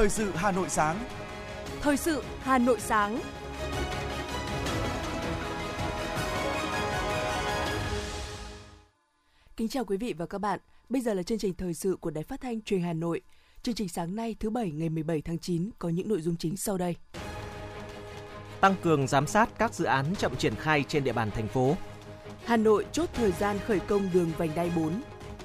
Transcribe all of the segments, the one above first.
Thời sự Hà Nội sáng. Thời sự Hà Nội sáng. Kính chào quý vị và các bạn. Bây giờ là chương trình thời sự của Đài Phát thanh Truyền Hà Nội. Chương trình sáng nay thứ bảy ngày 17 tháng 9 có những nội dung chính sau đây. Tăng cường giám sát các dự án chậm triển khai trên địa bàn thành phố. Hà Nội chốt thời gian khởi công đường vành đai 4.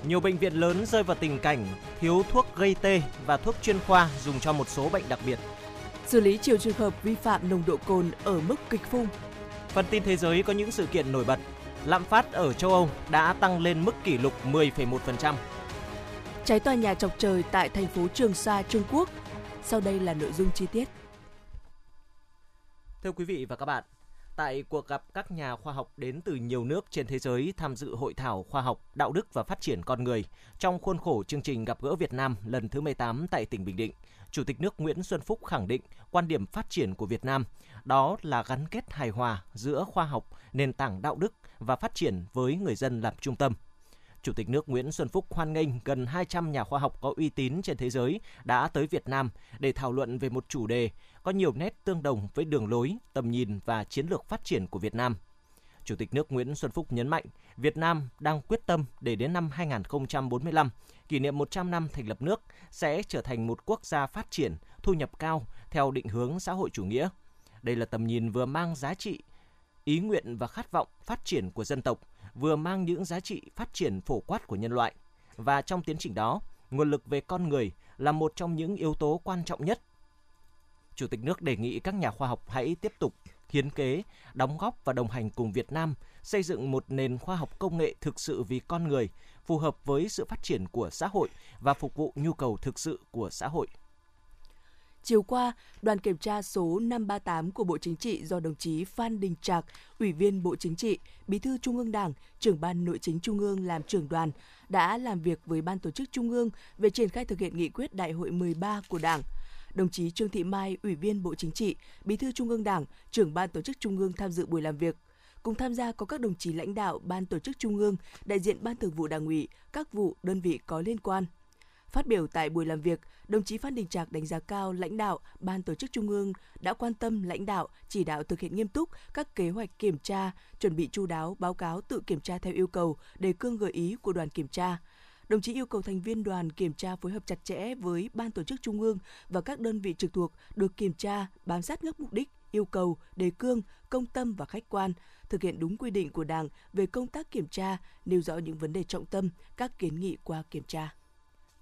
Nhiều bệnh viện lớn rơi vào tình cảnh thiếu thuốc gây tê và thuốc chuyên khoa dùng cho một số bệnh đặc biệt. Xử lý nhiều trường hợp vi phạm nồng độ cồn ở mức kịch phung. Phần tin thế giới có những sự kiện nổi bật. Lạm phát ở châu Âu đã tăng lên mức kỷ lục 10,1%. Cháy tòa nhà chọc trời tại thành phố Trường Sa, Trung Quốc. Sau đây là nội dung chi tiết. Thưa quý vị và các bạn, tại cuộc gặp các nhà khoa học đến từ nhiều nước trên thế giới tham dự hội thảo khoa học, đạo đức và phát triển con người trong khuôn khổ chương trình gặp gỡ Việt Nam lần thứ 18 tại tỉnh Bình Định. Chủ tịch nước Nguyễn Xuân Phúc khẳng định quan điểm phát triển của Việt Nam đó là gắn kết hài hòa giữa khoa học, nền tảng đạo đức và phát triển với người dân làm trung tâm. Chủ tịch nước Nguyễn Xuân Phúc hoan nghênh gần 200 nhà khoa học có uy tín trên thế giới đã tới Việt Nam để thảo luận về một chủ đề có nhiều nét tương đồng với đường lối, tầm nhìn và chiến lược phát triển của Việt Nam. Chủ tịch nước Nguyễn Xuân Phúc nhấn mạnh, Việt Nam đang quyết tâm để đến năm 2045, kỷ niệm 100 năm thành lập nước, sẽ trở thành một quốc gia phát triển, thu nhập cao theo định hướng xã hội chủ nghĩa. Đây là tầm nhìn vừa mang giá trị, ý nguyện và khát vọng phát triển của dân tộc, vừa mang những giá trị phát triển phổ quát của nhân loại. Và trong tiến trình đó, nguồn lực về con người là một trong những yếu tố quan trọng nhất. Chủ tịch nước đề nghị các nhà khoa học hãy tiếp tục hiến kế, đóng góp và đồng hành cùng Việt Nam xây dựng một nền khoa học công nghệ thực sự vì con người, phù hợp với sự phát triển của xã hội và phục vụ nhu cầu thực sự của xã hội. Chiều qua, đoàn kiểm tra số 538 của Bộ Chính trị do đồng chí Phan Đình Trạc, Ủy viên Bộ Chính trị, Bí thư Trung ương Đảng, trưởng ban Nội chính Trung ương làm trưởng đoàn, đã làm việc với Ban Tổ chức Trung ương về triển khai thực hiện nghị quyết Đại hội 13 của Đảng. Đồng chí Trương Thị Mai, Ủy viên Bộ Chính trị, Bí thư Trung ương Đảng, trưởng Ban Tổ chức Trung ương tham dự buổi làm việc. Cùng tham gia có các đồng chí lãnh đạo Ban Tổ chức Trung ương, đại diện Ban Thường vụ Đảng ủy, các vụ, đơn vị có liên quan. Phát biểu tại buổi làm việc, đồng chí Phan Đình Trạc đánh giá cao lãnh đạo Ban Tổ chức Trung ương đã quan tâm lãnh đạo, chỉ đạo thực hiện nghiêm túc các kế hoạch kiểm tra, chuẩn bị chu đáo báo cáo tự kiểm tra theo yêu cầu, đề cương gợi ý của đoàn kiểm tra. Đồng chí yêu cầu thành viên đoàn kiểm tra phối hợp chặt chẽ với Ban Tổ chức Trung ương và các đơn vị trực thuộc được kiểm tra, bám sát các mục đích, yêu cầu, đề cương, công tâm và khách quan, thực hiện đúng quy định của Đảng về công tác kiểm tra, nêu rõ những vấn đề trọng tâm, các kiến nghị qua kiểm tra.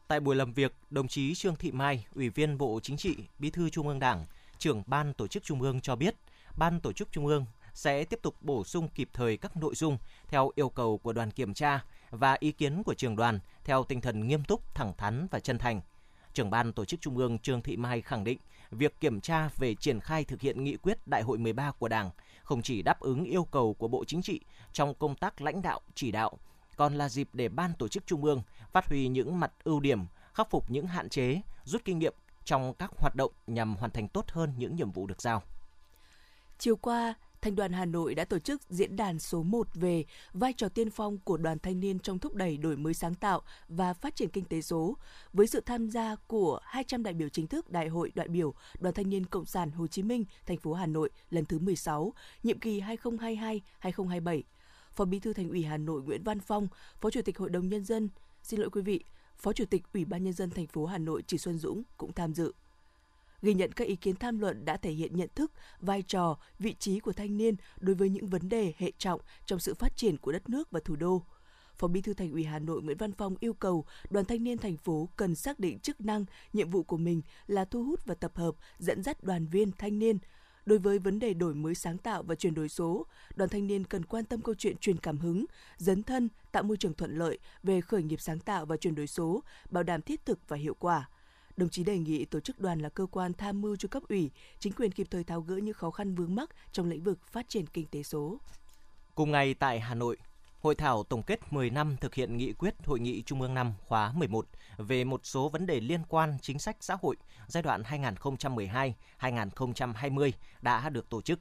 Tại buổi làm việc, đồng chí Trương Thị Mai, Ủy viên Bộ Chính trị, Bí thư Trung ương Đảng, trưởng Ban Tổ chức Trung ương cho biết, Ban Tổ chức Trung ương sẽ tiếp tục bổ sung kịp thời các nội dung theo yêu cầu của đoàn kiểm tra và ý kiến của trường đoàn theo tinh thần nghiêm túc, thẳng thắn và chân thành. Trưởng ban Tổ chức Trung ương Trương Thị Mai khẳng định, việc kiểm tra về triển khai thực hiện nghị quyết Đại hội 13 của Đảng không chỉ đáp ứng yêu cầu của Bộ Chính trị trong công tác lãnh đạo, chỉ đạo, còn là dịp để ban tổ chức trung ương phát huy những mặt ưu điểm, khắc phục những hạn chế, rút kinh nghiệm trong các hoạt động nhằm hoàn thành tốt hơn những nhiệm vụ được giao. Chiều qua, Thành đoàn Hà Nội đã tổ chức diễn đàn số 1 về vai trò tiên phong của đoàn thanh niên trong thúc đẩy đổi mới sáng tạo và phát triển kinh tế số, với sự tham gia của 200 đại biểu chính thức Đại hội đại biểu Đoàn Thanh niên Cộng sản Hồ Chí Minh, thành phố Hà Nội lần thứ 16, nhiệm kỳ 2022-2027. Phó Bí thư Thành ủy Hà Nội Nguyễn Văn Phong, Phó Chủ tịch Hội đồng nhân dân, xin lỗi quý vị, Phó Chủ tịch Ủy ban nhân dân thành phố Hà Nội Chỉ Xuân Dũng cũng tham dự. Ghi nhận các ý kiến tham luận đã thể hiện nhận thức, vai trò, vị trí của thanh niên đối với những vấn đề hệ trọng trong sự phát triển của đất nước và thủ đô. Phó Bí thư Thành ủy Hà Nội Nguyễn Văn Phong yêu cầu Đoàn Thanh niên thành phố cần xác định chức năng, nhiệm vụ của mình là thu hút và tập hợp, dẫn dắt đoàn viên thanh niên Đối với vấn đề đổi mới sáng tạo và chuyển đổi số, đoàn thanh niên cần quan tâm câu chuyện truyền cảm hứng, dấn thân, tạo môi trường thuận lợi về khởi nghiệp sáng tạo và chuyển đổi số, bảo đảm thiết thực và hiệu quả. Đồng chí đề nghị tổ chức đoàn là cơ quan tham mưu cho cấp ủy, chính quyền kịp thời tháo gỡ những khó khăn vướng mắc trong lĩnh vực phát triển kinh tế số. Cùng ngày tại Hà Nội, Hội thảo tổng kết 10 năm thực hiện nghị quyết Hội nghị Trung ương năm khóa 11 về một số vấn đề liên quan chính sách xã hội giai đoạn 2012-2020 đã được tổ chức.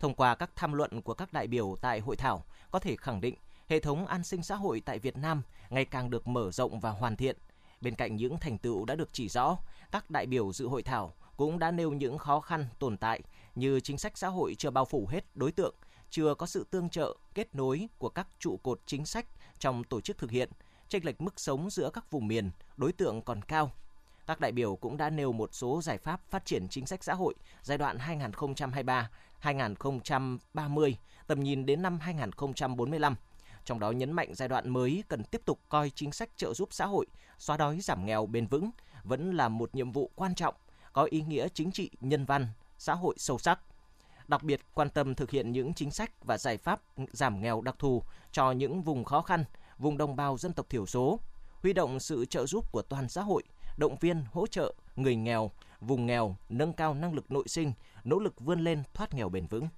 Thông qua các tham luận của các đại biểu tại hội thảo, có thể khẳng định hệ thống an sinh xã hội tại Việt Nam ngày càng được mở rộng và hoàn thiện. Bên cạnh những thành tựu đã được chỉ rõ, các đại biểu dự hội thảo cũng đã nêu những khó khăn tồn tại như chính sách xã hội chưa bao phủ hết đối tượng, chưa có sự tương trợ, kết nối của các trụ cột chính sách trong tổ chức thực hiện, chênh lệch mức sống giữa các vùng miền, đối tượng còn cao. Các đại biểu cũng đã nêu một số giải pháp phát triển chính sách xã hội giai đoạn 2023-2030, tầm nhìn đến năm 2045. Trong đó nhấn mạnh giai đoạn mới cần tiếp tục coi chính sách trợ giúp xã hội, xóa đói giảm nghèo bền vững vẫn là một nhiệm vụ quan trọng, có ý nghĩa chính trị, nhân văn, xã hội sâu sắc đặc biệt quan tâm thực hiện những chính sách và giải pháp giảm nghèo đặc thù cho những vùng khó khăn, vùng đồng bào dân tộc thiểu số, huy động sự trợ giúp của toàn xã hội, động viên hỗ trợ người nghèo, vùng nghèo, nâng cao năng lực nội sinh, nỗ lực vươn lên thoát nghèo bền vững.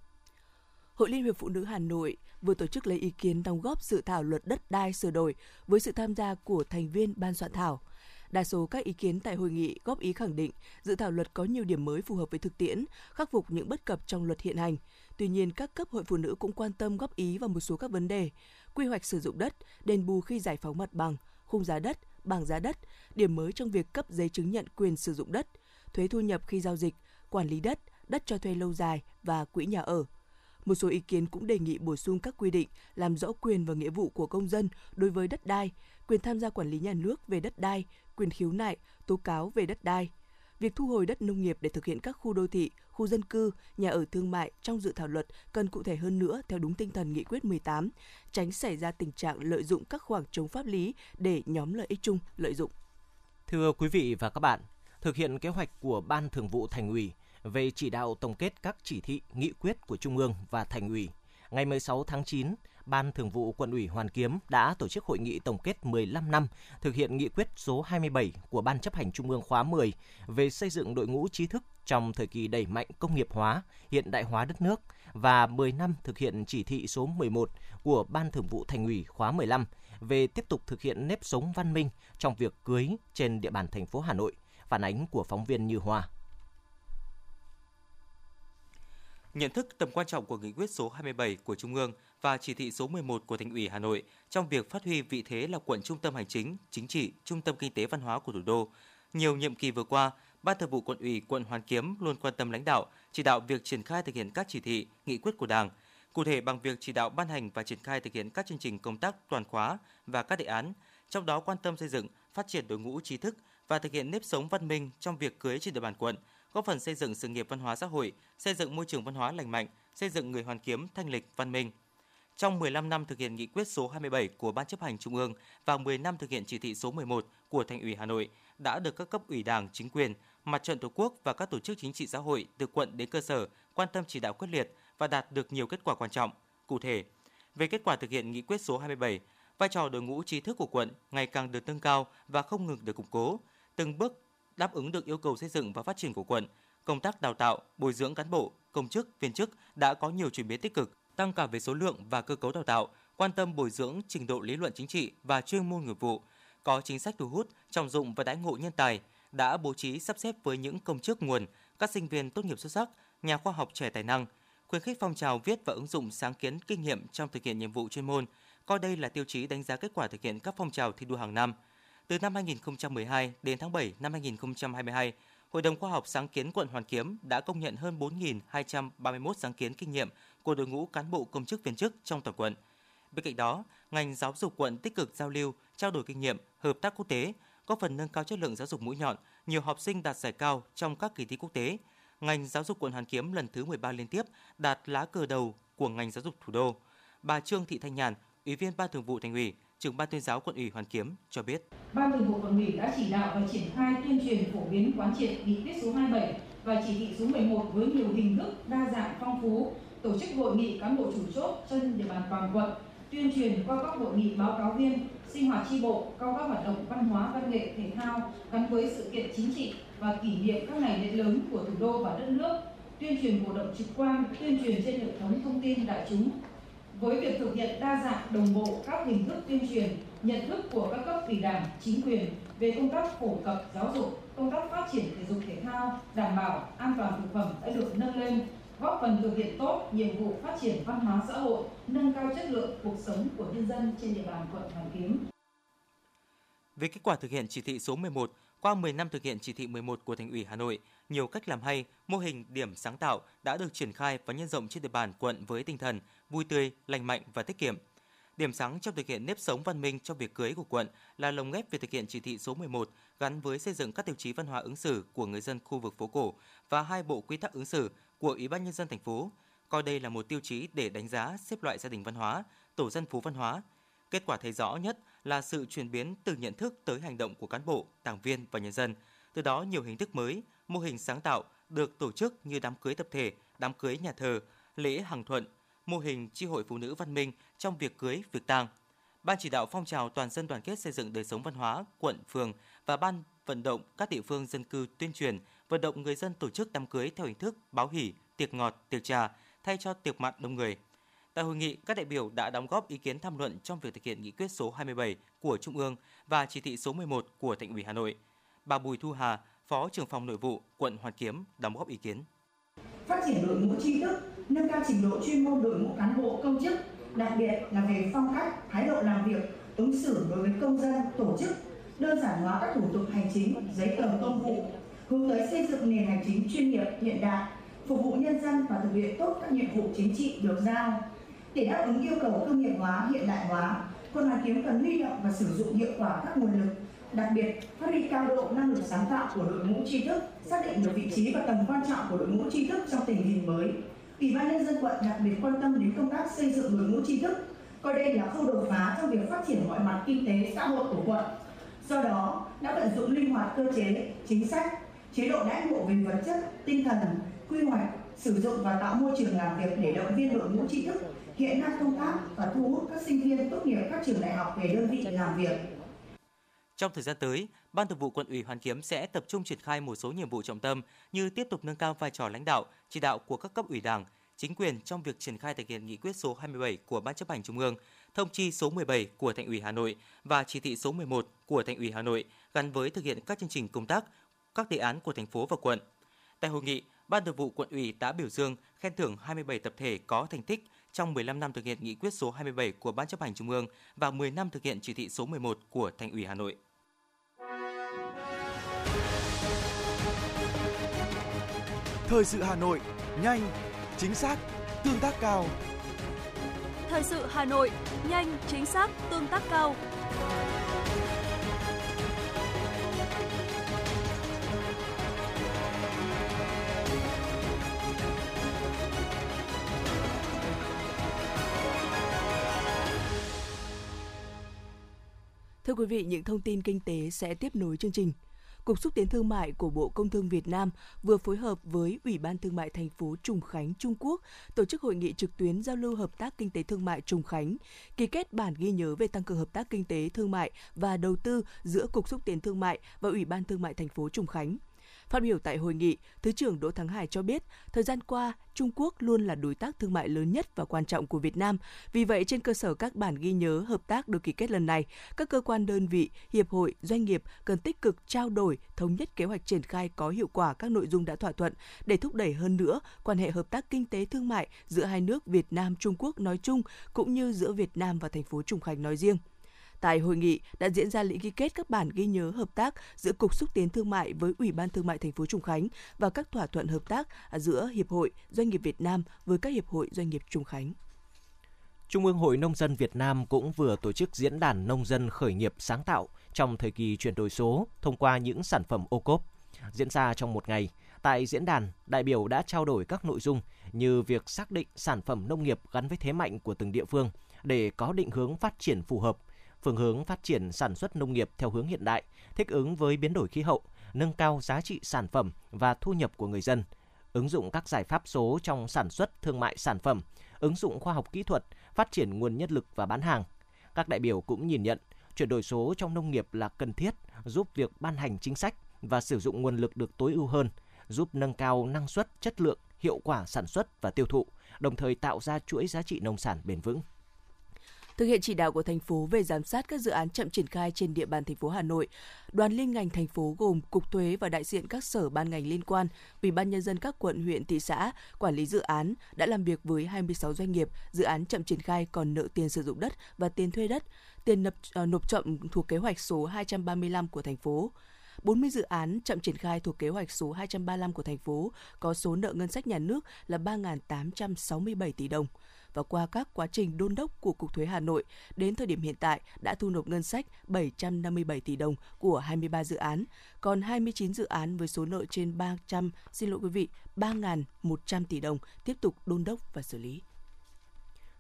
Hội Liên hiệp Phụ nữ Hà Nội vừa tổ chức lấy ý kiến đóng góp dự thảo luật đất đai sửa đổi với sự tham gia của thành viên ban soạn thảo. Đa số các ý kiến tại hội nghị góp ý khẳng định dự thảo luật có nhiều điểm mới phù hợp với thực tiễn, khắc phục những bất cập trong luật hiện hành. Tuy nhiên, các cấp hội phụ nữ cũng quan tâm góp ý vào một số các vấn đề, quy hoạch sử dụng đất, đền bù khi giải phóng mặt bằng, khung giá đất, bảng giá đất, điểm mới trong việc cấp giấy chứng nhận quyền sử dụng đất, thuế thu nhập khi giao dịch, quản lý đất, đất cho thuê lâu dài và quỹ nhà ở. Một số ý kiến cũng đề nghị bổ sung các quy định làm rõ quyền và nghĩa vụ của công dân đối với đất đai, quyền tham gia quản lý nhà nước về đất đai, quyền khiếu nại, tố cáo về đất đai. Việc thu hồi đất nông nghiệp để thực hiện các khu đô thị, khu dân cư, nhà ở thương mại trong dự thảo luật cần cụ thể hơn nữa theo đúng tinh thần nghị quyết 18, tránh xảy ra tình trạng lợi dụng các khoảng trống pháp lý để nhóm lợi ích chung lợi dụng. Thưa quý vị và các bạn, thực hiện kế hoạch của Ban Thường vụ Thành ủy về chỉ đạo tổng kết các chỉ thị, nghị quyết của Trung ương và Thành ủy, ngày 16 tháng 9, Ban Thường vụ Quận ủy Hoàn Kiếm đã tổ chức hội nghị tổng kết 15 năm thực hiện nghị quyết số 27 của Ban chấp hành Trung ương khóa 10 về xây dựng đội ngũ trí thức trong thời kỳ đẩy mạnh công nghiệp hóa, hiện đại hóa đất nước và 10 năm thực hiện chỉ thị số 11 của Ban Thường vụ Thành ủy khóa 15 về tiếp tục thực hiện nếp sống văn minh trong việc cưới trên địa bàn thành phố Hà Nội. Phản ánh của phóng viên Như Hoa. Nhận thức tầm quan trọng của nghị quyết số 27 của Trung ương và chỉ thị số 11 của Thành ủy Hà Nội trong việc phát huy vị thế là quận trung tâm hành chính, chính trị, trung tâm kinh tế văn hóa của thủ đô. Nhiều nhiệm kỳ vừa qua, Ban Thường vụ Quận ủy quận Hoàn Kiếm luôn quan tâm lãnh đạo, chỉ đạo việc triển khai thực hiện các chỉ thị, nghị quyết của Đảng, cụ thể bằng việc chỉ đạo ban hành và triển khai thực hiện các chương trình công tác toàn khóa và các đề án, trong đó quan tâm xây dựng, phát triển đội ngũ trí thức và thực hiện nếp sống văn minh trong việc cưới trên địa bàn quận, góp phần xây dựng sự nghiệp văn hóa xã hội, xây dựng môi trường văn hóa lành mạnh, xây dựng người Hoàn Kiếm thanh lịch, văn minh. Trong 15 năm thực hiện nghị quyết số 27 của Ban chấp hành Trung ương và 10 năm thực hiện chỉ thị số 11 của Thành ủy Hà Nội đã được các cấp ủy Đảng, chính quyền, Mặt trận Tổ quốc và các tổ chức chính trị xã hội từ quận đến cơ sở quan tâm chỉ đạo quyết liệt và đạt được nhiều kết quả quan trọng. Cụ thể, về kết quả thực hiện nghị quyết số 27, vai trò đội ngũ trí thức của quận ngày càng được nâng cao và không ngừng được củng cố, từng bước đáp ứng được yêu cầu xây dựng và phát triển của quận. Công tác đào tạo, bồi dưỡng cán bộ, công chức, viên chức đã có nhiều chuyển biến tích cực, tăng cả về số lượng và cơ cấu đào tạo, quan tâm bồi dưỡng trình độ lý luận chính trị và chuyên môn nghiệp vụ, có chính sách thu hút, trọng dụng và đãi ngộ nhân tài, đã bố trí sắp xếp với những công chức nguồn, các sinh viên tốt nghiệp xuất sắc, nhà khoa học trẻ tài năng, khuyến khích phong trào viết và ứng dụng sáng kiến kinh nghiệm trong thực hiện nhiệm vụ chuyên môn, coi đây là tiêu chí đánh giá kết quả thực hiện các phong trào thi đua hàng năm. Từ năm 2012 đến tháng 7 năm 2022, Hội đồng Khoa học Sáng kiến quận Hoàn Kiếm đã công nhận hơn 4.231 sáng kiến kinh nghiệm của đội ngũ cán bộ công chức viên chức trong toàn quận. Bên cạnh đó, ngành giáo dục quận tích cực giao lưu, trao đổi kinh nghiệm, hợp tác quốc tế, góp phần nâng cao chất lượng giáo dục mũi nhọn, nhiều học sinh đạt giải cao trong các kỳ thi quốc tế. Ngành giáo dục quận Hoàn Kiếm lần thứ 13 liên tiếp đạt lá cờ đầu của ngành giáo dục thủ đô. Bà Trương Thị Thanh Nhàn, Ủy viên Ban Thường vụ Thành ủy, trưởng ban tuyên giáo quận ủy Hoàn Kiếm cho biết. Ban Thường vụ quận ủy đã chỉ đạo và triển khai tuyên truyền phổ biến quán triệt nghị quyết số 27 và chỉ thị số 11 với nhiều hình thức đa dạng phong phú, tổ chức hội nghị cán bộ chủ chốt trên địa bàn toàn quận, tuyên truyền qua các hội nghị báo cáo viên, sinh hoạt tri bộ, qua các hoạt động văn hóa, văn nghệ, thể thao gắn với sự kiện chính trị và kỷ niệm các ngày lễ lớn của thủ đô và đất nước, tuyên truyền cổ động trực quan, tuyên truyền trên hệ thống thông tin đại chúng với việc thực hiện đa dạng đồng bộ các hình thức tuyên truyền, nhận thức của các cấp ủy đảng, chính quyền về công tác phổ cập giáo dục, công tác phát triển thể dục thể thao, đảm bảo an toàn thực phẩm đã được nâng lên, góp phần thực hiện tốt nhiệm vụ phát triển văn hóa xã hội, nâng cao chất lượng cuộc sống của nhân dân trên địa bàn quận Hoàn Kiếm. Về kết quả thực hiện chỉ thị số 11, qua 10 năm thực hiện chỉ thị 11 của Thành ủy Hà Nội, nhiều cách làm hay, mô hình điểm sáng tạo đã được triển khai và nhân rộng trên địa bàn quận với tinh thần vui tươi, lành mạnh và tiết kiệm. Điểm sáng trong thực hiện nếp sống văn minh trong việc cưới của quận là lồng ghép việc thực hiện chỉ thị số 11 gắn với xây dựng các tiêu chí văn hóa ứng xử của người dân khu vực phố cổ và hai bộ quy tắc ứng xử của Ủy ban nhân dân thành phố, coi đây là một tiêu chí để đánh giá xếp loại gia đình văn hóa, tổ dân phố văn hóa. Kết quả thấy rõ nhất là sự chuyển biến từ nhận thức tới hành động của cán bộ, đảng viên và nhân dân. Từ đó nhiều hình thức mới, mô hình sáng tạo được tổ chức như đám cưới tập thể, đám cưới nhà thờ, lễ hàng thuận, mô hình chi hội phụ nữ văn minh trong việc cưới, việc tang. Ban chỉ đạo phong trào toàn dân đoàn kết xây dựng đời sống văn hóa quận, phường và ban vận động các địa phương dân cư tuyên truyền, vận động người dân tổ chức đám cưới theo hình thức báo hỉ, tiệc ngọt, tiệc trà thay cho tiệc mặn đông người. Tại hội nghị, các đại biểu đã đóng góp ý kiến tham luận trong việc thực hiện nghị quyết số 27 của Trung ương và chỉ thị số 11 của Thành ủy Hà Nội. Bà Bùi Thu Hà, Phó trưởng phòng nội vụ quận Hoàn Kiếm đóng góp ý kiến. Phát triển đội ngũ tri thức, nâng cao trình độ chuyên môn đội ngũ cán bộ công chức, đặc biệt là về phong cách, thái độ làm việc, ứng xử đối với công dân, tổ chức, đơn giản hóa các thủ tục hành chính, giấy tờ công vụ, hướng tới xây dựng nền hành chính chuyên nghiệp hiện đại, phục vụ nhân dân và thực hiện tốt các nhiệm vụ chính trị được giao. Để đáp ứng yêu cầu công nghiệp hóa, hiện đại hóa, quận Hoàn Kiếm cần huy động và sử dụng hiệu quả các nguồn lực đặc biệt phát huy cao độ năng lực sáng tạo của đội ngũ tri thức, xác định được vị trí và tầm quan trọng của đội ngũ tri thức trong tình hình mới. Ủy ban nhân dân quận đặc biệt quan tâm đến công tác xây dựng đội ngũ tri thức, coi đây là khâu đột phá trong việc phát triển mọi mặt kinh tế xã hội của quận. Do đó, đã vận dụng linh hoạt cơ chế, chính sách, chế độ đãi ngộ về vật chất, tinh thần, quy hoạch, sử dụng và tạo môi trường làm việc để động viên đội ngũ tri thức hiện năng công tác và thu hút các sinh viên tốt nghiệp các trường đại học về đơn vị làm việc. Trong thời gian tới, Ban Thường vụ Quận ủy Hoàn Kiếm sẽ tập trung triển khai một số nhiệm vụ trọng tâm như tiếp tục nâng cao vai trò lãnh đạo, chỉ đạo của các cấp ủy Đảng, chính quyền trong việc triển khai thực hiện nghị quyết số 27 của Ban chấp hành Trung ương, thông chi số 17 của Thành ủy Hà Nội và chỉ thị số 11 của Thành ủy Hà Nội gắn với thực hiện các chương trình công tác, các đề án của thành phố và quận. Tại hội nghị, Ban Thường vụ Quận ủy đã biểu dương, khen thưởng 27 tập thể có thành tích trong 15 năm thực hiện nghị quyết số 27 của Ban chấp hành Trung ương và 10 năm thực hiện chỉ thị số 11 của Thành ủy Hà Nội. Thời sự Hà Nội, nhanh, chính xác, tương tác cao. Thời sự Hà Nội, nhanh, chính xác, tương tác cao. Thưa quý vị, những thông tin kinh tế sẽ tiếp nối chương trình. Cục xúc tiến thương mại của Bộ Công Thương Việt Nam vừa phối hợp với Ủy ban Thương mại thành phố Trùng Khánh, Trung Quốc tổ chức hội nghị trực tuyến giao lưu hợp tác kinh tế thương mại Trùng Khánh, ký kết bản ghi nhớ về tăng cường hợp tác kinh tế thương mại và đầu tư giữa Cục xúc tiến thương mại và Ủy ban Thương mại thành phố Trùng Khánh. Phát biểu tại hội nghị, Thứ trưởng Đỗ Thắng Hải cho biết, thời gian qua, Trung Quốc luôn là đối tác thương mại lớn nhất và quan trọng của Việt Nam. Vì vậy, trên cơ sở các bản ghi nhớ hợp tác được ký kết lần này, các cơ quan đơn vị, hiệp hội, doanh nghiệp cần tích cực trao đổi, thống nhất kế hoạch triển khai có hiệu quả các nội dung đã thỏa thuận để thúc đẩy hơn nữa quan hệ hợp tác kinh tế thương mại giữa hai nước Việt Nam Trung Quốc nói chung cũng như giữa Việt Nam và thành phố Trùng Khánh nói riêng. Tại hội nghị đã diễn ra lễ ký kết các bản ghi nhớ hợp tác giữa Cục xúc tiến thương mại với Ủy ban Thương mại thành phố Trùng Khánh và các thỏa thuận hợp tác giữa Hiệp hội Doanh nghiệp Việt Nam với các hiệp hội doanh nghiệp Trùng Khánh. Trung ương Hội Nông dân Việt Nam cũng vừa tổ chức diễn đàn nông dân khởi nghiệp sáng tạo trong thời kỳ chuyển đổi số thông qua những sản phẩm ô cốp. Diễn ra trong một ngày, tại diễn đàn, đại biểu đã trao đổi các nội dung như việc xác định sản phẩm nông nghiệp gắn với thế mạnh của từng địa phương để có định hướng phát triển phù hợp, phương hướng phát triển sản xuất nông nghiệp theo hướng hiện đại, thích ứng với biến đổi khí hậu, nâng cao giá trị sản phẩm và thu nhập của người dân, ứng dụng các giải pháp số trong sản xuất thương mại sản phẩm, ứng dụng khoa học kỹ thuật, phát triển nguồn nhân lực và bán hàng. Các đại biểu cũng nhìn nhận chuyển đổi số trong nông nghiệp là cần thiết, giúp việc ban hành chính sách và sử dụng nguồn lực được tối ưu hơn, giúp nâng cao năng suất, chất lượng, hiệu quả sản xuất và tiêu thụ, đồng thời tạo ra chuỗi giá trị nông sản bền vững. Thực hiện chỉ đạo của thành phố về giám sát các dự án chậm triển khai trên địa bàn thành phố Hà Nội, đoàn liên ngành thành phố gồm cục thuế và đại diện các sở ban ngành liên quan, ủy ban nhân dân các quận, huyện, thị xã, quản lý dự án đã làm việc với 26 doanh nghiệp dự án chậm triển khai còn nợ tiền sử dụng đất và tiền thuê đất, tiền nộp, ờ, nộp chậm thuộc kế hoạch số 235 của thành phố. 40 dự án chậm triển khai thuộc kế hoạch số 235 của thành phố có số nợ ngân sách nhà nước là 3.867 tỷ đồng và qua các quá trình đôn đốc của Cục Thuế Hà Nội, đến thời điểm hiện tại đã thu nộp ngân sách 757 tỷ đồng của 23 dự án, còn 29 dự án với số nợ trên 300, xin lỗi quý vị, 3.100 tỷ đồng tiếp tục đôn đốc và xử lý.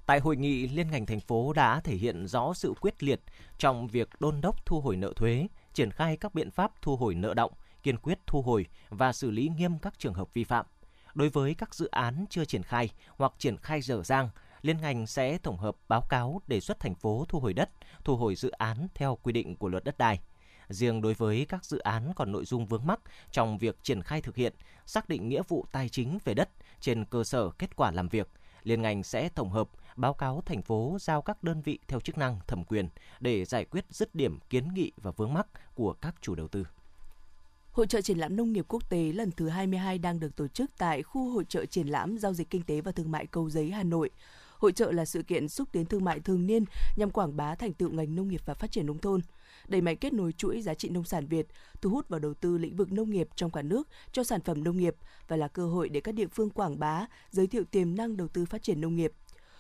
Tại hội nghị, liên ngành thành phố đã thể hiện rõ sự quyết liệt trong việc đôn đốc thu hồi nợ thuế, triển khai các biện pháp thu hồi nợ động, kiên quyết thu hồi và xử lý nghiêm các trường hợp vi phạm. Đối với các dự án chưa triển khai hoặc triển khai dở dang, liên ngành sẽ tổng hợp báo cáo đề xuất thành phố thu hồi đất, thu hồi dự án theo quy định của luật đất đai. Riêng đối với các dự án còn nội dung vướng mắc trong việc triển khai thực hiện, xác định nghĩa vụ tài chính về đất trên cơ sở kết quả làm việc, liên ngành sẽ tổng hợp báo cáo thành phố giao các đơn vị theo chức năng thẩm quyền để giải quyết dứt điểm kiến nghị và vướng mắc của các chủ đầu tư. Hội trợ triển lãm nông nghiệp quốc tế lần thứ 22 đang được tổ chức tại khu hội trợ triển lãm giao dịch kinh tế và thương mại Cầu Giấy, Hà Nội. Hội trợ là sự kiện xúc tiến thương mại thường niên nhằm quảng bá thành tựu ngành nông nghiệp và phát triển nông thôn, đẩy mạnh kết nối chuỗi giá trị nông sản Việt, thu hút vào đầu tư lĩnh vực nông nghiệp trong cả nước cho sản phẩm nông nghiệp và là cơ hội để các địa phương quảng bá, giới thiệu tiềm năng đầu tư phát triển nông nghiệp.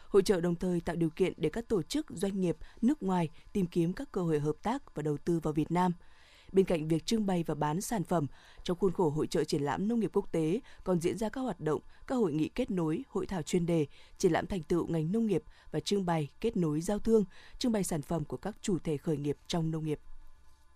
Hội trợ đồng thời tạo điều kiện để các tổ chức, doanh nghiệp nước ngoài tìm kiếm các cơ hội hợp tác và đầu tư vào Việt Nam – Bên cạnh việc trưng bày và bán sản phẩm, trong khuôn khổ hội trợ triển lãm nông nghiệp quốc tế còn diễn ra các hoạt động, các hội nghị kết nối, hội thảo chuyên đề, triển lãm thành tựu ngành nông nghiệp và trưng bày kết nối giao thương, trưng bày sản phẩm của các chủ thể khởi nghiệp trong nông nghiệp.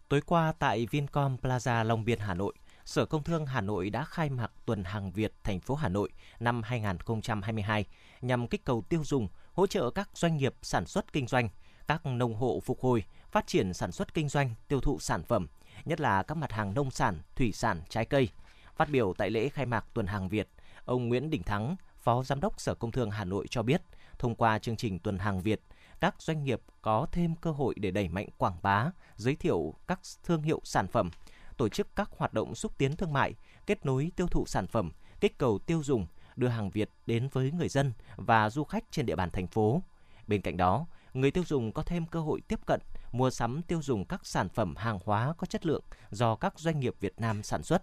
Tối qua tại Vincom Plaza Long Biên, Hà Nội, Sở Công Thương Hà Nội đã khai mạc tuần hàng Việt thành phố Hà Nội năm 2022 nhằm kích cầu tiêu dùng, hỗ trợ các doanh nghiệp sản xuất kinh doanh, các nông hộ phục hồi, phát triển sản xuất kinh doanh, tiêu thụ sản phẩm, nhất là các mặt hàng nông sản, thủy sản, trái cây. Phát biểu tại lễ khai mạc tuần hàng Việt, ông Nguyễn Đình Thắng, Phó Giám đốc Sở Công Thương Hà Nội cho biết, thông qua chương trình tuần hàng Việt, các doanh nghiệp có thêm cơ hội để đẩy mạnh quảng bá, giới thiệu các thương hiệu sản phẩm, tổ chức các hoạt động xúc tiến thương mại, kết nối tiêu thụ sản phẩm, kích cầu tiêu dùng, đưa hàng Việt đến với người dân và du khách trên địa bàn thành phố. Bên cạnh đó, người tiêu dùng có thêm cơ hội tiếp cận, mua sắm, tiêu dùng các sản phẩm hàng hóa có chất lượng do các doanh nghiệp Việt Nam sản xuất.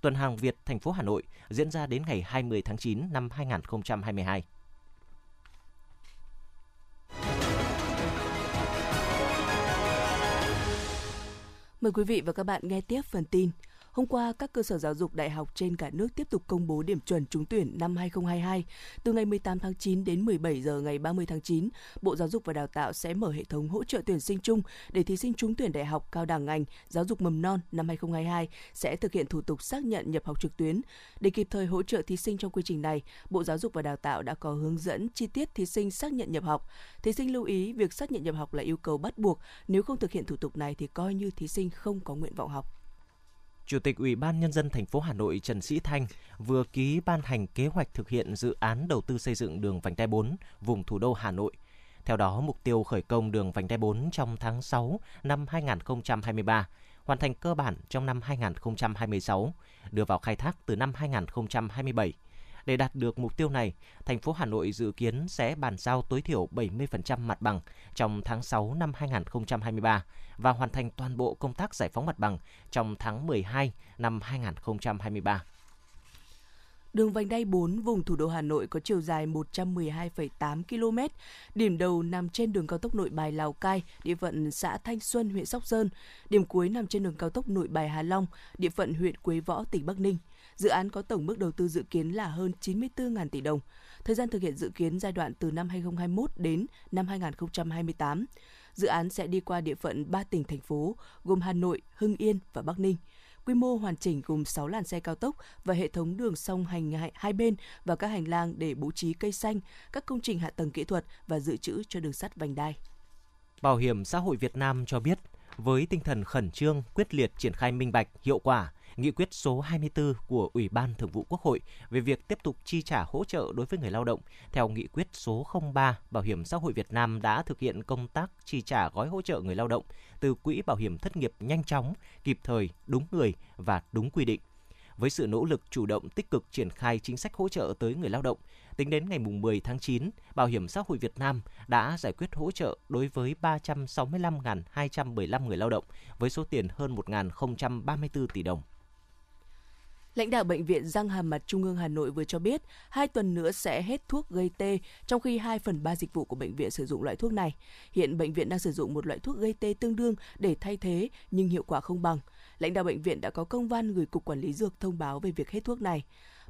Tuần hàng Việt thành phố Hà Nội diễn ra đến ngày 20 tháng 9 năm 2022. Mời quý vị và các bạn nghe tiếp phần tin. Hôm qua, các cơ sở giáo dục đại học trên cả nước tiếp tục công bố điểm chuẩn trúng tuyển năm 2022. Từ ngày 18 tháng 9 đến 17 giờ ngày 30 tháng 9, Bộ Giáo dục và Đào tạo sẽ mở hệ thống hỗ trợ tuyển sinh chung để thí sinh trúng tuyển đại học cao đẳng ngành giáo dục mầm non năm 2022 sẽ thực hiện thủ tục xác nhận nhập học trực tuyến. Để kịp thời hỗ trợ thí sinh trong quy trình này, Bộ Giáo dục và Đào tạo đã có hướng dẫn chi tiết thí sinh xác nhận nhập học. Thí sinh lưu ý việc xác nhận nhập học là yêu cầu bắt buộc, nếu không thực hiện thủ tục này thì coi như thí sinh không có nguyện vọng học. Chủ tịch Ủy ban Nhân dân thành phố Hà Nội Trần Sĩ Thanh vừa ký ban hành kế hoạch thực hiện dự án đầu tư xây dựng đường vành đai 4 vùng thủ đô Hà Nội. Theo đó, mục tiêu khởi công đường vành đai 4 trong tháng 6 năm 2023, hoàn thành cơ bản trong năm 2026, đưa vào khai thác từ năm 2027 để đạt được mục tiêu này, thành phố Hà Nội dự kiến sẽ bàn giao tối thiểu 70% mặt bằng trong tháng 6 năm 2023 và hoàn thành toàn bộ công tác giải phóng mặt bằng trong tháng 12 năm 2023. Đường vành đai 4 vùng thủ đô Hà Nội có chiều dài 112,8 km, điểm đầu nằm trên đường cao tốc Nội Bài Lào Cai, địa phận xã Thanh Xuân, huyện Sóc Sơn, điểm cuối nằm trên đường cao tốc Nội Bài Hà Long, địa phận huyện Quế Võ, tỉnh Bắc Ninh. Dự án có tổng mức đầu tư dự kiến là hơn 94.000 tỷ đồng. Thời gian thực hiện dự kiến giai đoạn từ năm 2021 đến năm 2028. Dự án sẽ đi qua địa phận 3 tỉnh thành phố gồm Hà Nội, Hưng Yên và Bắc Ninh. Quy mô hoàn chỉnh gồm 6 làn xe cao tốc và hệ thống đường song hành hai bên và các hành lang để bố trí cây xanh, các công trình hạ tầng kỹ thuật và dự trữ cho đường sắt vành đai. Bảo hiểm xã hội Việt Nam cho biết, với tinh thần khẩn trương, quyết liệt triển khai minh bạch, hiệu quả, nghị quyết số 24 của Ủy ban Thường vụ Quốc hội về việc tiếp tục chi trả hỗ trợ đối với người lao động theo nghị quyết số 03, Bảo hiểm xã hội Việt Nam đã thực hiện công tác chi trả gói hỗ trợ người lao động từ quỹ bảo hiểm thất nghiệp nhanh chóng, kịp thời, đúng người và đúng quy định. Với sự nỗ lực chủ động tích cực triển khai chính sách hỗ trợ tới người lao động, tính đến ngày 10 tháng 9, Bảo hiểm xã hội Việt Nam đã giải quyết hỗ trợ đối với 365.215 người lao động với số tiền hơn 1.034 tỷ đồng. Lãnh đạo Bệnh viện Răng Hàm Mặt Trung ương Hà Nội vừa cho biết, hai tuần nữa sẽ hết thuốc gây tê, trong khi 2 phần 3 dịch vụ của bệnh viện sử dụng loại thuốc này. Hiện bệnh viện đang sử dụng một loại thuốc gây tê tương đương để thay thế, nhưng hiệu quả không bằng. Lãnh đạo bệnh viện đã có công văn gửi Cục Quản lý Dược thông báo về việc hết thuốc này.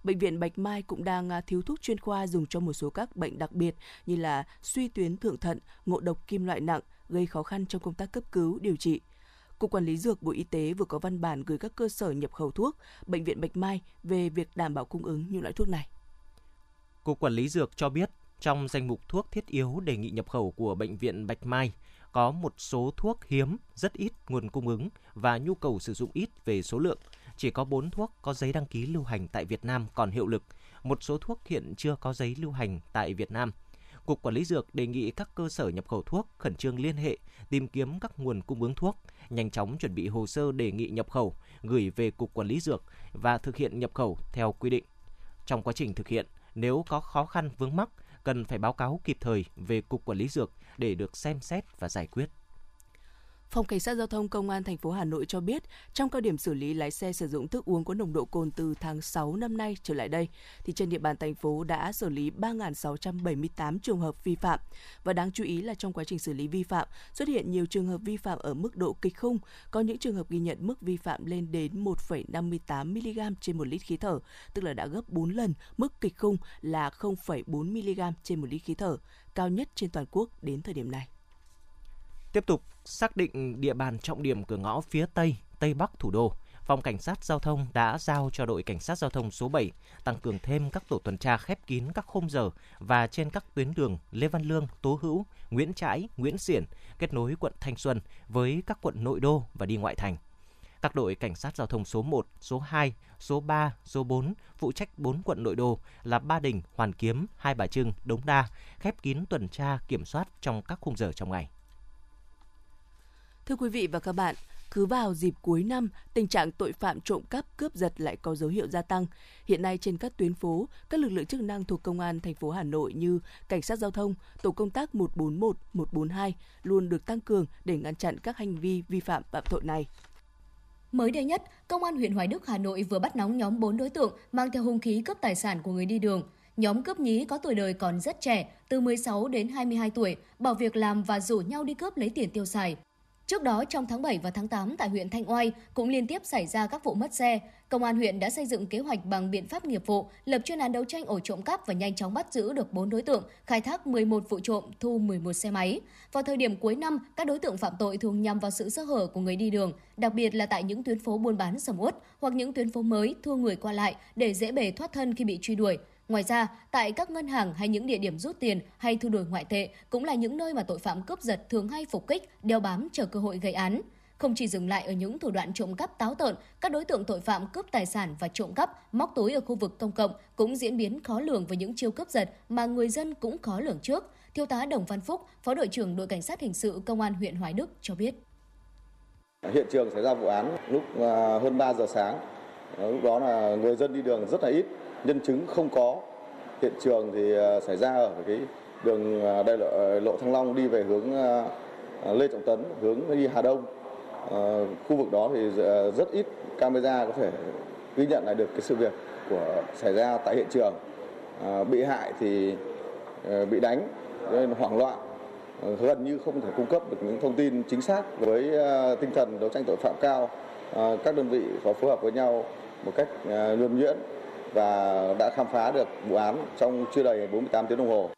Bệnh viện Bạch Mai cũng đang à, thiếu thuốc chuyên khoa dùng cho một số các bệnh đặc biệt như là suy tuyến thượng thận, ngộ độc kim loại nặng, gây khó khăn trong công tác cấp cứu, điều trị. Cục Quản lý Dược Bộ Y tế vừa có văn bản gửi các cơ sở nhập khẩu thuốc, Bệnh viện Bạch Mai về việc đảm bảo cung ứng những loại thuốc này. Cục Quản lý Dược cho biết, trong danh mục thuốc thiết yếu đề nghị nhập khẩu của Bệnh viện Bạch Mai, có một số thuốc hiếm, rất ít nguồn cung ứng và nhu cầu sử dụng ít về số lượng. Chỉ có 4 thuốc có giấy đăng ký lưu hành tại Việt Nam còn hiệu lực, một số thuốc hiện chưa có giấy lưu hành tại Việt Nam. Cục Quản lý Dược đề nghị các cơ sở nhập khẩu thuốc khẩn trương liên hệ, tìm kiếm các nguồn cung ứng thuốc, nhanh chóng chuẩn bị hồ sơ đề nghị nhập khẩu, gửi về Cục Quản lý Dược và thực hiện nhập khẩu theo quy định. Trong quá trình thực hiện, nếu có khó khăn vướng mắc, cần phải báo cáo kịp thời về Cục Quản lý Dược để được xem xét và giải quyết. Phòng Cảnh sát Giao thông Công an thành phố Hà Nội cho biết, trong cao điểm xử lý lái xe sử dụng thức uống có nồng độ cồn từ tháng 6 năm nay trở lại đây, thì trên địa bàn thành phố đã xử lý 3.678 trường hợp vi phạm. Và đáng chú ý là trong quá trình xử lý vi phạm, xuất hiện nhiều trường hợp vi phạm ở mức độ kịch khung, có những trường hợp ghi nhận mức vi phạm lên đến 1,58 mg trên 1 lít khí thở, tức là đã gấp 4 lần mức kịch khung là 0,4 mg trên 1 lít khí thở, cao nhất trên toàn quốc đến thời điểm này. Tiếp tục xác định địa bàn trọng điểm cửa ngõ phía Tây, Tây Bắc thủ đô, Phòng Cảnh sát Giao thông đã giao cho đội Cảnh sát Giao thông số 7 tăng cường thêm các tổ tuần tra khép kín các khung giờ và trên các tuyến đường Lê Văn Lương, Tố Hữu, Nguyễn Trãi, Nguyễn Xiển, kết nối quận Thanh Xuân với các quận nội đô và đi ngoại thành. Các đội Cảnh sát Giao thông số 1, số 2, số 3, số 4 phụ trách 4 quận nội đô là Ba Đình, Hoàn Kiếm, Hai Bà Trưng, Đống Đa, khép kín tuần tra kiểm soát trong các khung giờ trong ngày. Thưa quý vị và các bạn, cứ vào dịp cuối năm, tình trạng tội phạm trộm cắp, cướp giật lại có dấu hiệu gia tăng. Hiện nay trên các tuyến phố, các lực lượng chức năng thuộc công an thành phố Hà Nội như cảnh sát giao thông, tổ công tác 141, 142 luôn được tăng cường để ngăn chặn các hành vi vi phạm phạm tội này. Mới đây nhất, Công an huyện Hoài Đức, Hà Nội vừa bắt nóng nhóm 4 đối tượng mang theo hung khí cướp tài sản của người đi đường. Nhóm cướp nhí có tuổi đời còn rất trẻ, từ 16 đến 22 tuổi, bỏ việc làm và rủ nhau đi cướp lấy tiền tiêu xài. Trước đó, trong tháng 7 và tháng 8 tại huyện Thanh Oai cũng liên tiếp xảy ra các vụ mất xe. Công an huyện đã xây dựng kế hoạch bằng biện pháp nghiệp vụ, lập chuyên án đấu tranh ổ trộm cắp và nhanh chóng bắt giữ được 4 đối tượng, khai thác 11 vụ trộm, thu 11 xe máy. Vào thời điểm cuối năm, các đối tượng phạm tội thường nhằm vào sự sơ hở của người đi đường, đặc biệt là tại những tuyến phố buôn bán sầm uất hoặc những tuyến phố mới thua người qua lại để dễ bề thoát thân khi bị truy đuổi. Ngoài ra, tại các ngân hàng hay những địa điểm rút tiền hay thu đổi ngoại tệ cũng là những nơi mà tội phạm cướp giật thường hay phục kích, đeo bám chờ cơ hội gây án. Không chỉ dừng lại ở những thủ đoạn trộm cắp táo tợn, các đối tượng tội phạm cướp tài sản và trộm cắp, móc túi ở khu vực công cộng cũng diễn biến khó lường với những chiêu cướp giật mà người dân cũng khó lường trước. Thiếu tá Đồng Văn Phúc, Phó đội trưởng đội cảnh sát hình sự Công an huyện Hoài Đức cho biết. Hiện trường xảy ra vụ án lúc à, hơn 3 giờ sáng. Lúc đó là người dân đi đường rất là ít, nhân chứng không có. Hiện trường thì ờ, xảy ra ở cái đường ờ, đại lộ, ờ, lộ Thăng Long đi về hướng Lê Trọng Tấn hướng đi Hà Đông. Khu vực đó thì rất ít camera có thể ghi nhận lại được cái sự việc của xảy ra tại hiện trường. Bị hại thì bị đánh nên hoảng loạn gần như không thể cung cấp được những thông tin chính xác với tinh thần đấu tranh tội phạm cao. Các đơn vị có phối hợp với nhau một cách nhuần nhuyễn và đã khám phá được vụ án trong chưa đầy 48 tiếng đồng hồ.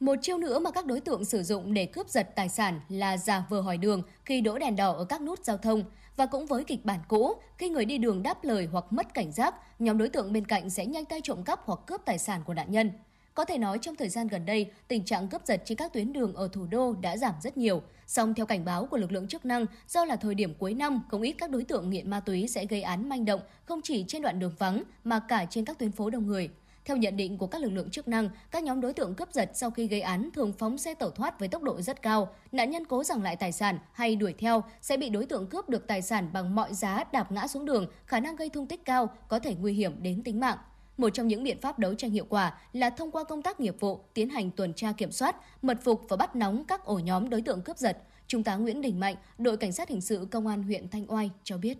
Một chiêu nữa mà các đối tượng sử dụng để cướp giật tài sản là giả vờ hỏi đường khi đỗ đèn đỏ ở các nút giao thông. Và cũng với kịch bản cũ, khi người đi đường đáp lời hoặc mất cảnh giác, nhóm đối tượng bên cạnh sẽ nhanh tay trộm cắp hoặc cướp tài sản của nạn nhân. Có thể nói trong thời gian gần đây, tình trạng cướp giật trên các tuyến đường ở thủ đô đã giảm rất nhiều. Song theo cảnh báo của lực lượng chức năng, do là thời điểm cuối năm, không ít các đối tượng nghiện ma túy sẽ gây án manh động không chỉ trên đoạn đường vắng mà cả trên các tuyến phố đông người. Theo nhận định của các lực lượng chức năng, các nhóm đối tượng cướp giật sau khi gây án thường phóng xe tẩu thoát với tốc độ rất cao. Nạn nhân cố giằng lại tài sản hay đuổi theo sẽ bị đối tượng cướp được tài sản bằng mọi giá đạp ngã xuống đường, khả năng gây thương tích cao, có thể nguy hiểm đến tính mạng. Một trong những biện pháp đấu tranh hiệu quả là thông qua công tác nghiệp vụ tiến hành tuần tra kiểm soát, mật phục và bắt nóng các ổ nhóm đối tượng cướp giật. Trung tá Nguyễn Đình Mạnh, đội cảnh sát hình sự công an huyện Thanh Oai cho biết.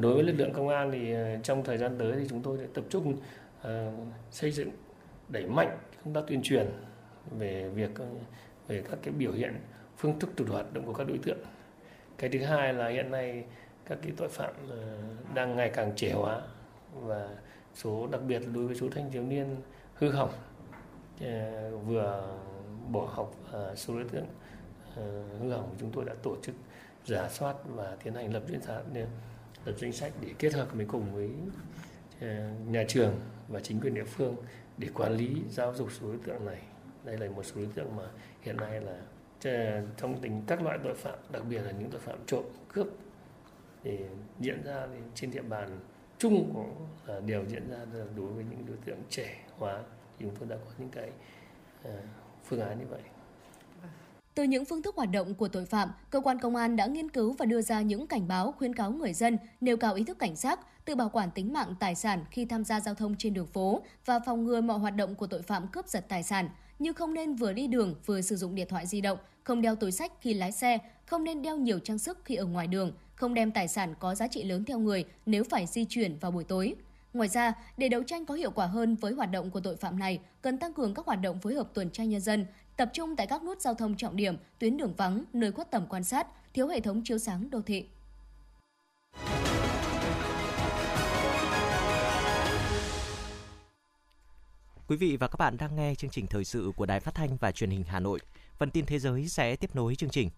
Đối với lực lượng công an thì ờ, trong thời gian tới thì chúng tôi sẽ tập trung uh, xây dựng đẩy mạnh công tác tuyên truyền về việc ờ, về các cái biểu hiện phương thức thủ đoạn hoạt động của các đối tượng. Cái thứ hai là hiện nay các cái tội phạm uh, đang ngày càng trẻ hóa và số, đặc biệt đối với số thanh thiếu niên hư hỏng ờ, vừa bỏ học ờ, số đối tượng ờ, hư hỏng chúng tôi đã tổ chức giả soát và tiến hành lập danh sách lập danh sách để kết hợp với cùng với nhà trường và chính quyền địa phương để quản lý, giáo dục số đối tượng này. Đây là một số đối tượng mà hiện nay là trong tình các loại tội phạm, đặc biệt là những tội phạm trộm cướp, thì diễn ra trên địa bàn chung của à, đều diễn ra đối với những đối tượng trẻ hóa. Thì chúng tôi đã có những cái à, phương án như vậy. Từ những phương thức hoạt động của tội phạm, cơ quan công an đã nghiên cứu và đưa ra những cảnh báo khuyến cáo người dân nêu cao ý thức cảnh giác, tự bảo quản tính mạng tài sản khi tham gia giao thông trên đường phố và phòng ngừa mọi hoạt động của tội phạm cướp giật tài sản, như không nên vừa đi đường vừa sử dụng điện thoại di động, không đeo túi sách khi lái xe, không nên đeo nhiều trang sức khi ở ngoài đường, không đem tài sản có giá trị lớn theo người nếu phải di chuyển vào buổi tối. Ngoài ra, để đấu tranh có hiệu quả hơn với hoạt động của tội phạm này, cần tăng cường các hoạt động phối hợp tuần tra nhân dân, tập trung tại các nút giao thông trọng điểm, tuyến đường vắng, nơi khuất tầm quan sát, thiếu hệ thống chiếu sáng đô thị. Quý vị và các bạn đang nghe chương trình thời sự của Đài Phát thanh và Truyền hình Hà Nội. Phần tin thế giới sẽ tiếp nối chương trình.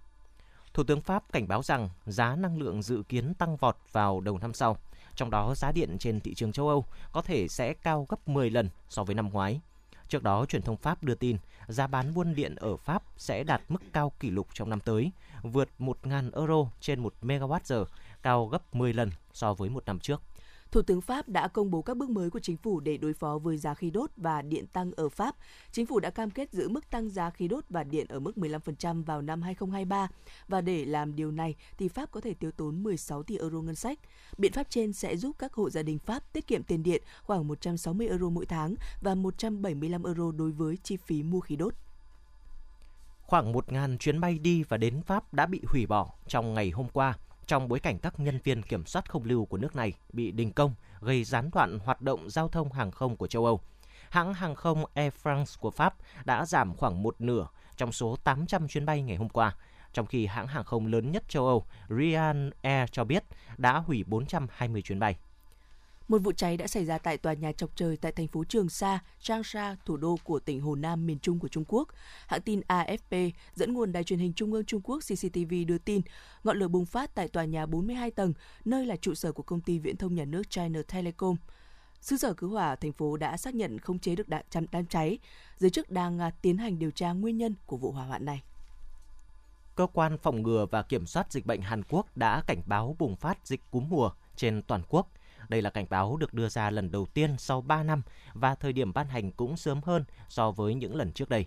Thủ tướng Pháp cảnh báo rằng giá năng lượng dự kiến tăng vọt vào đầu năm sau, trong đó giá điện trên thị trường châu Âu có thể sẽ cao gấp 10 lần so với năm ngoái. Trước đó, truyền thông Pháp đưa tin giá bán buôn điện ở Pháp sẽ đạt mức cao kỷ lục trong năm tới, vượt 1.000 euro trên 1 MWh, cao gấp 10 lần so với một năm trước. Thủ tướng Pháp đã công bố các bước mới của chính phủ để đối phó với giá khí đốt và điện tăng ở Pháp. Chính phủ đã cam kết giữ mức tăng giá khí đốt và điện ở mức 15% vào năm 2023 và để làm điều này thì Pháp có thể tiêu tốn 16 tỷ euro ngân sách. Biện pháp trên sẽ giúp các hộ gia đình Pháp tiết kiệm tiền điện khoảng 160 euro mỗi tháng và 175 euro đối với chi phí mua khí đốt. Khoảng 1.000 chuyến bay đi và đến Pháp đã bị hủy bỏ trong ngày hôm qua trong bối cảnh các nhân viên kiểm soát không lưu của nước này bị đình công, gây gián đoạn hoạt động giao thông hàng không của châu Âu. Hãng hàng không Air France của Pháp đã giảm khoảng một nửa trong số 800 chuyến bay ngày hôm qua, trong khi hãng hàng không lớn nhất châu Âu Ryanair cho biết đã hủy 420 chuyến bay. Một vụ cháy đã xảy ra tại tòa nhà chọc trời tại thành phố Trường Sa, Changsha, thủ đô của tỉnh Hồ Nam miền Trung của Trung Quốc. Hãng tin AFP dẫn nguồn đài truyền hình Trung ương Trung Quốc CCTV đưa tin, ngọn lửa bùng phát tại tòa nhà 42 tầng, nơi là trụ sở của công ty viễn thông nhà nước China Telecom. Sứ sở cứu hỏa thành phố đã xác nhận không chế được đám cháy. Giới chức đang à, tiến hành điều tra nguyên nhân của vụ hỏa hoạn này. Cơ quan phòng ngừa và kiểm soát dịch bệnh Hàn Quốc đã cảnh báo bùng phát dịch cúm mùa trên toàn quốc đây là cảnh báo được đưa ra lần đầu tiên sau 3 năm và thời điểm ban hành cũng sớm hơn so với những lần trước đây.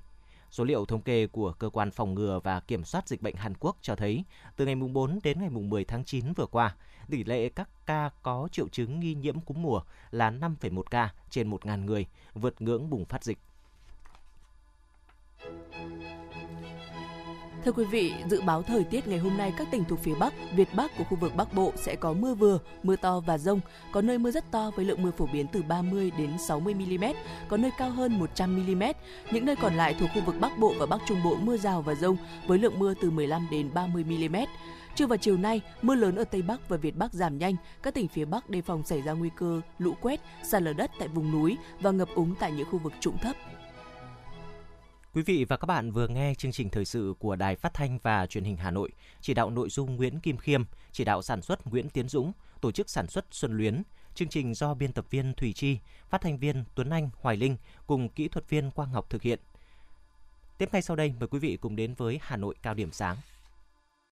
Số liệu thống kê của Cơ quan Phòng ngừa và Kiểm soát Dịch bệnh Hàn Quốc cho thấy, từ ngày 4 đến ngày 10 tháng 9 vừa qua, tỷ lệ các ca có triệu chứng nghi nhiễm cúm mùa là 5,1 ca trên 1.000 người, vượt ngưỡng bùng phát dịch. Thưa quý vị, dự báo thời tiết ngày hôm nay các tỉnh thuộc phía Bắc, Việt Bắc của khu vực Bắc Bộ sẽ có mưa vừa, mưa to và rông, có nơi mưa rất to với lượng mưa phổ biến từ 30 đến 60 mm, có nơi cao hơn 100 mm. Những nơi còn lại thuộc khu vực Bắc Bộ và Bắc Trung Bộ mưa rào và rông với lượng mưa từ 15 đến 30 mm. Trưa và chiều nay, mưa lớn ở Tây Bắc và Việt Bắc giảm nhanh. Các tỉnh phía Bắc đề phòng xảy ra nguy cơ lũ quét, sạt lở đất tại vùng núi và ngập úng tại những khu vực trũng thấp. Quý vị và các bạn vừa nghe chương trình thời sự của Đài Phát thanh và Truyền hình Hà Nội, chỉ đạo nội dung Nguyễn Kim Khiêm, chỉ đạo sản xuất Nguyễn Tiến Dũng, tổ chức sản xuất Xuân Luyến, chương trình do biên tập viên Thủy Chi, phát thanh viên Tuấn Anh, Hoài Linh cùng kỹ thuật viên Quang Ngọc thực hiện. Tiếp ngay sau đây mời quý vị cùng đến với Hà Nội cao điểm sáng.